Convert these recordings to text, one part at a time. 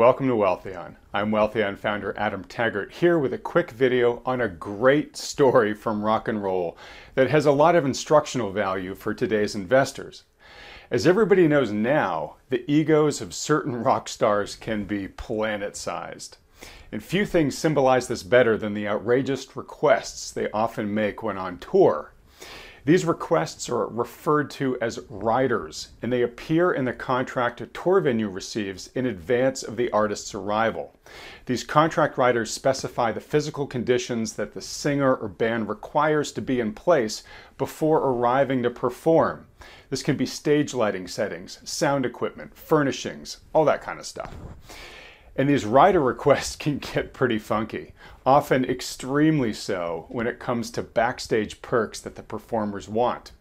Welcome to Wealthion. I'm Wealthion founder Adam Taggart here with a quick video on a great story from rock and roll that has a lot of instructional value for today's investors. As everybody knows now, the egos of certain rock stars can be planet sized. And few things symbolize this better than the outrageous requests they often make when on tour. These requests are referred to as riders, and they appear in the contract a tour venue receives in advance of the artist's arrival. These contract riders specify the physical conditions that the singer or band requires to be in place before arriving to perform. This can be stage lighting settings, sound equipment, furnishings, all that kind of stuff. And these rider requests can get pretty funky, often extremely so when it comes to backstage perks that the performers want.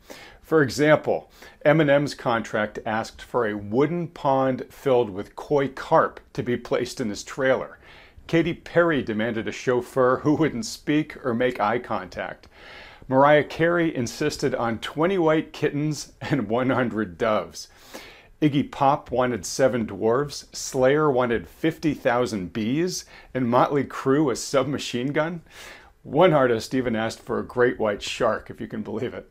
For example, Eminem's contract asked for a wooden pond filled with koi carp to be placed in his trailer. Katy Perry demanded a chauffeur who wouldn't speak or make eye contact. Mariah Carey insisted on 20 white kittens and 100 doves. Iggy Pop wanted seven dwarves, Slayer wanted 50,000 bees, and Motley Crue a submachine gun. One artist even asked for a great white shark, if you can believe it.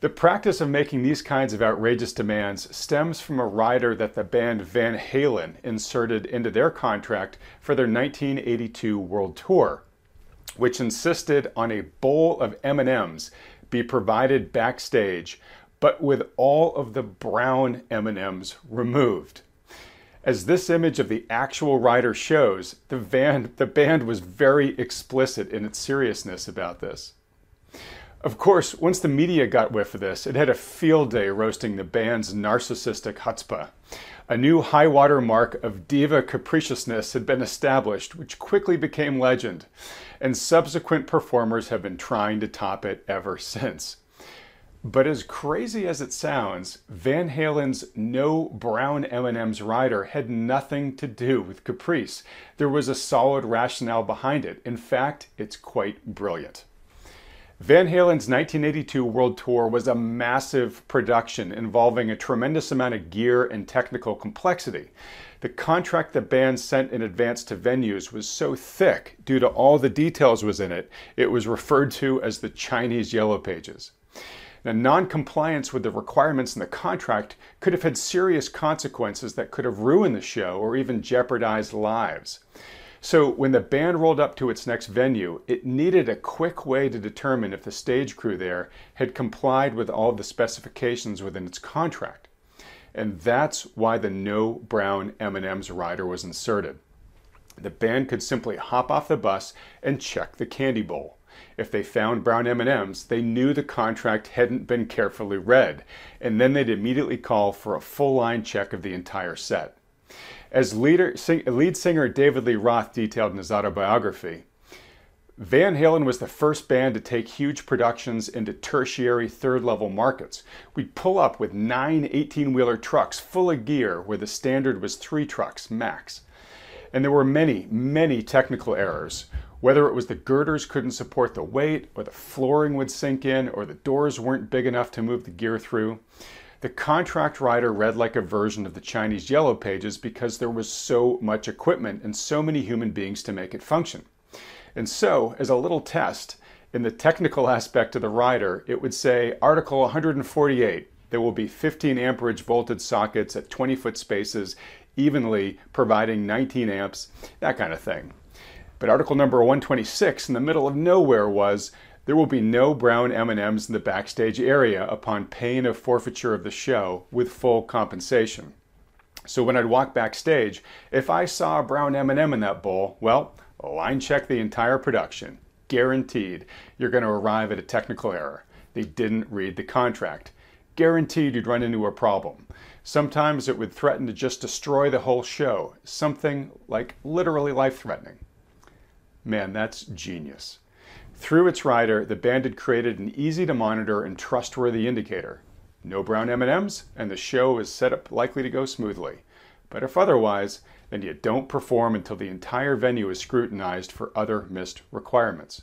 The practice of making these kinds of outrageous demands stems from a rider that the band Van Halen inserted into their contract for their 1982 World Tour, which insisted on a bowl of M&Ms be provided backstage but with all of the brown M&Ms removed. As this image of the actual rider shows, the, the band was very explicit in its seriousness about this. Of course, once the media got whiff of this, it had a field day roasting the band's narcissistic chutzpah. A new high water mark of diva capriciousness had been established, which quickly became legend, and subsequent performers have been trying to top it ever since. But as crazy as it sounds, Van Halen's No Brown M&M's rider had nothing to do with Caprice. There was a solid rationale behind it. In fact, it's quite brilliant. Van Halen's 1982 World Tour was a massive production involving a tremendous amount of gear and technical complexity. The contract the band sent in advance to venues was so thick due to all the details was in it, it was referred to as the Chinese Yellow Pages. Now, non-compliance with the requirements in the contract could have had serious consequences that could have ruined the show or even jeopardized lives. So when the band rolled up to its next venue, it needed a quick way to determine if the stage crew there had complied with all the specifications within its contract. And that's why the no brown M&Ms rider was inserted. The band could simply hop off the bus and check the candy bowl. If they found brown M&Ms, they knew the contract hadn't been carefully read, and then they'd immediately call for a full line check of the entire set. As leader, sing, lead singer David Lee Roth detailed in his autobiography, Van Halen was the first band to take huge productions into tertiary third level markets. We'd pull up with nine 18 wheeler trucks full of gear where the standard was three trucks max. And there were many, many technical errors whether it was the girders couldn't support the weight, or the flooring would sink in, or the doors weren't big enough to move the gear through. The contract rider read like a version of the Chinese Yellow Pages because there was so much equipment and so many human beings to make it function. And so, as a little test, in the technical aspect of the rider, it would say Article 148, there will be 15 amperage voltage sockets at 20 foot spaces, evenly providing 19 amps, that kind of thing. But article number 126 in the middle of nowhere was there will be no brown M&Ms in the backstage area upon pain of forfeiture of the show with full compensation. So when I'd walk backstage, if I saw a brown M&M in that bowl, well, line check the entire production. Guaranteed you're going to arrive at a technical error. They didn't read the contract. Guaranteed you'd run into a problem. Sometimes it would threaten to just destroy the whole show, something like literally life threatening. Man, that's genius. Through its rider, the band had created an easy to monitor and trustworthy indicator. No brown M&Ms, and the show is set up likely to go smoothly. But if otherwise, then you don't perform until the entire venue is scrutinized for other missed requirements.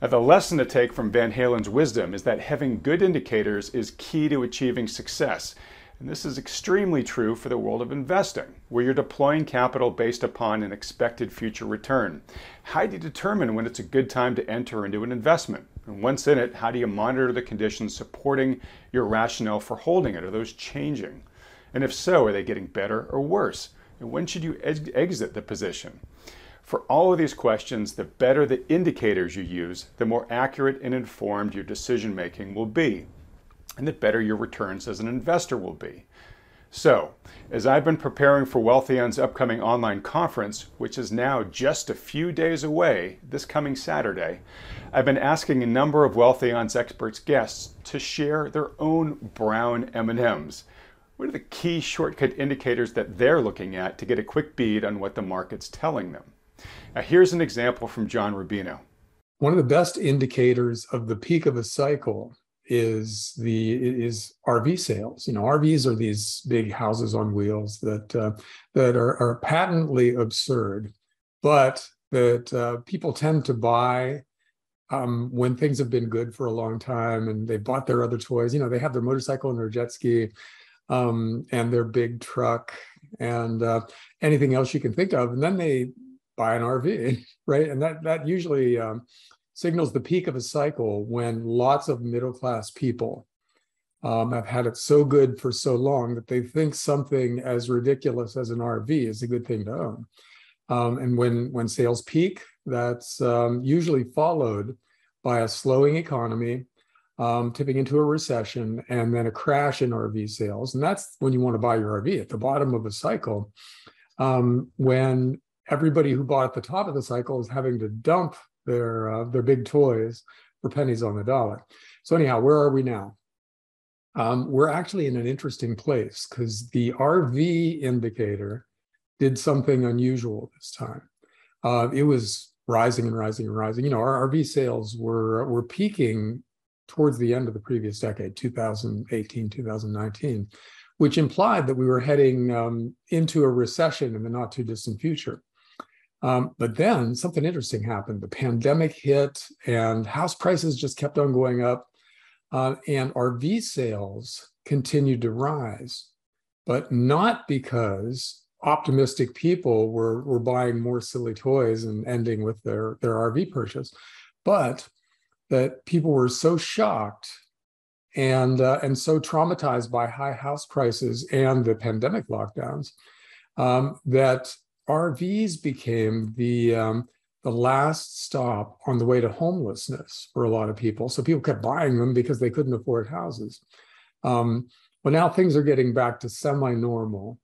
Now, the lesson to take from Van Halen's wisdom is that having good indicators is key to achieving success. And this is extremely true for the world of investing, where you're deploying capital based upon an expected future return. How do you determine when it's a good time to enter into an investment? And once in it, how do you monitor the conditions supporting your rationale for holding it? Are those changing? And if so, are they getting better or worse? And when should you ex- exit the position? For all of these questions, the better the indicators you use, the more accurate and informed your decision making will be, and the better your returns as an investor will be. So, as I've been preparing for Wealthion's upcoming online conference, which is now just a few days away this coming Saturday, I've been asking a number of Wealthion's experts guests to share their own brown M&Ms what are the key shortcut indicators that they're looking at to get a quick bead on what the market's telling them? Now, here's an example from John Rubino. One of the best indicators of the peak of a cycle is the is RV sales. You know, RVs are these big houses on wheels that uh, that are, are patently absurd, but that uh, people tend to buy um, when things have been good for a long time and they bought their other toys. You know, they have their motorcycle and their jet ski um, and their big truck and uh, anything else you can think of, and then they buy an RV, right? And that that usually um, signals the peak of a cycle when lots of middle class people um, have had it so good for so long that they think something as ridiculous as an RV is a good thing to own. Um, and when when sales peak, that's um, usually followed by a slowing economy um, tipping into a recession and then a crash in RV sales. And that's when you want to buy your RV at the bottom of a cycle, um, when everybody who bought at the top of the cycle is having to dump their uh, their big toys for pennies on the dollar. So anyhow, where are we now? Um, we're actually in an interesting place because the RV indicator did something unusual this time. Uh, it was rising and rising and rising. You know, our RV sales were were peaking towards the end of the previous decade, 2018, 2019, which implied that we were heading um, into a recession in the not too distant future. Um, but then something interesting happened. The pandemic hit, and house prices just kept on going up, uh, and RV sales continued to rise, but not because optimistic people were, were buying more silly toys and ending with their, their RV purchase, but that people were so shocked and uh, and so traumatized by high house prices and the pandemic lockdowns um, that RVs became the um, the last stop on the way to homelessness for a lot of people. So people kept buying them because they couldn't afford houses. Um, well, now things are getting back to semi-normal,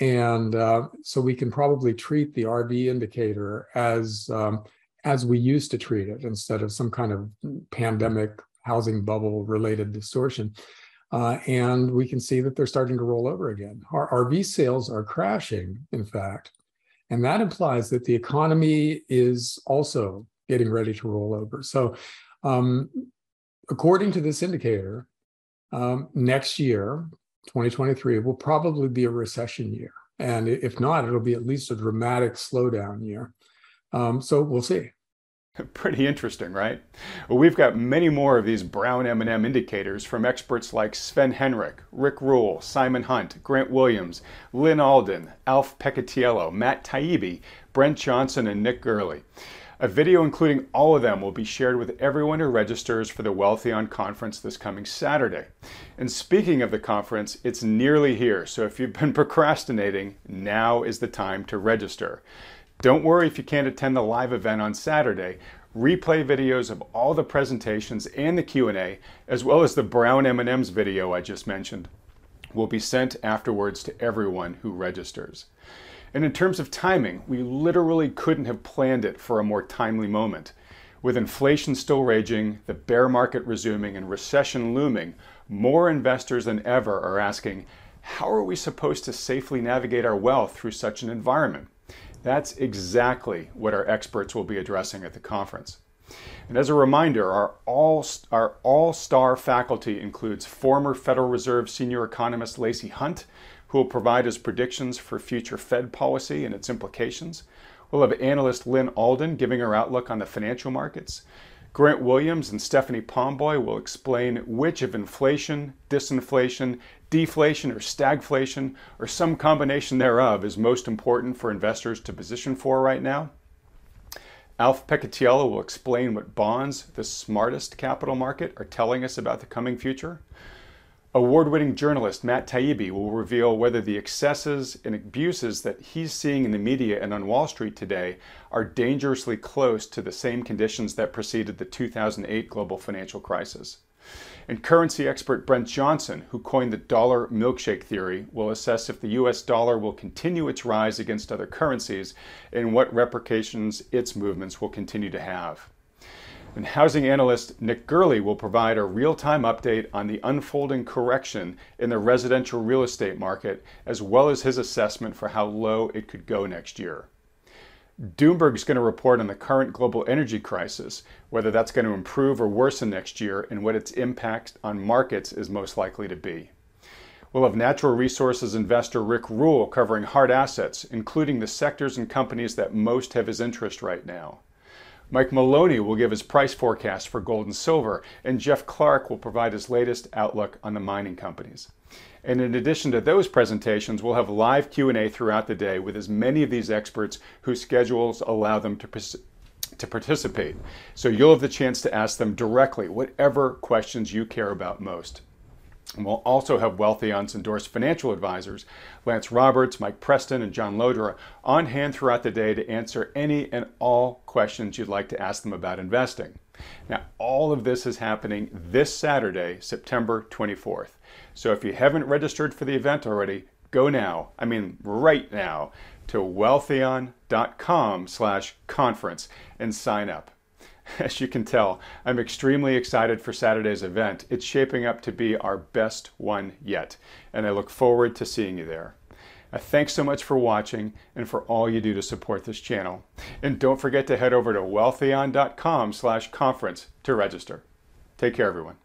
and uh, so we can probably treat the RV indicator as um, as we used to treat it instead of some kind of pandemic housing bubble related distortion. Uh, and we can see that they're starting to roll over again. Our RV sales are crashing, in fact. And that implies that the economy is also getting ready to roll over. So, um, according to this indicator, um, next year, 2023, will probably be a recession year. And if not, it'll be at least a dramatic slowdown year. Um, so we'll see. Pretty interesting, right? Well, we've got many more of these brown M&M indicators from experts like Sven Henrich, Rick Rule, Simon Hunt, Grant Williams, Lyn Alden, Alf Peccatiello, Matt Taibbi, Brent Johnson, and Nick Gerli. A video including all of them will be shared with everyone who registers for the Wealthion conference this coming Saturday. And speaking of the conference, it's nearly here, so if you've been procrastinating, now is the time to register. Don't worry if you can't attend the live event on Saturday. Replay videos of all the presentations and the Q&A, as well as the Brown M&Ms video I just mentioned, will be sent afterwards to everyone who registers. And in terms of timing, we literally couldn't have planned it for a more timely moment. With inflation still raging, the bear market resuming, and recession looming, more investors than ever are asking, how are we supposed to safely navigate our wealth through such an environment? That's exactly what our experts will be addressing at the conference. And as a reminder, our all, our all-star faculty includes former Federal Reserve senior economist Lacey Hunt, who will provide his predictions for future Fed policy and its implications. We'll have analyst Lyn Alden giving her outlook on the financial markets. Grant Williams and Stephanie Pomboy will explain which of inflation, disinflation, deflation, or stagflation, or some combination thereof, is most important for investors to position for right now. Alf Peccatiello will explain what bonds, the smartest capital market, are telling us about the coming future. Award winning journalist Matt Taibbi will reveal whether the excesses and abuses that he's seeing in the media and on Wall Street today are dangerously close to the same conditions that preceded the 2008 global financial crisis. And currency expert Brent Johnson, who coined the dollar milkshake theory, will assess if the US dollar will continue its rise against other currencies and what repercussions its movements will continue to have. And housing analyst Nick Gerli will provide a real time update on the unfolding correction in the residential real estate market, as well as his assessment for how low it could go next year. Doomberg is going to report on the current global energy crisis, whether that's going to improve or worsen next year, and what its impact on markets is most likely to be. We'll have natural resources investor Rick Rule covering hard assets, including the sectors and companies that most have his interest right now. Mike Maloney will give his price forecast for gold and silver, and Jeff Clark will provide his latest outlook on the mining companies. And in addition to those presentations, we'll have live Q&A throughout the day with as many of these experts whose schedules allow them to to participate. So you'll have the chance to ask them directly whatever questions you care about most. And we'll also have Wealthion's endorsed financial advisors, Lance Roberts, Mike Preston, and John Llodra, on hand throughout the day to answer any and all questions you'd like to ask them about investing. Now, all of this is happening this Saturday, September 24th. So if you haven't registered for the event already, go now, I mean right now, to wealthion.com slash conference and sign up. As you can tell, I'm extremely excited for Saturday's event. It's shaping up to be our best one yet, and I look forward to seeing you there. Uh, thanks so much for watching and for all you do to support this channel. And don't forget to head over to wealthion.com slash conference to register. Take care, everyone.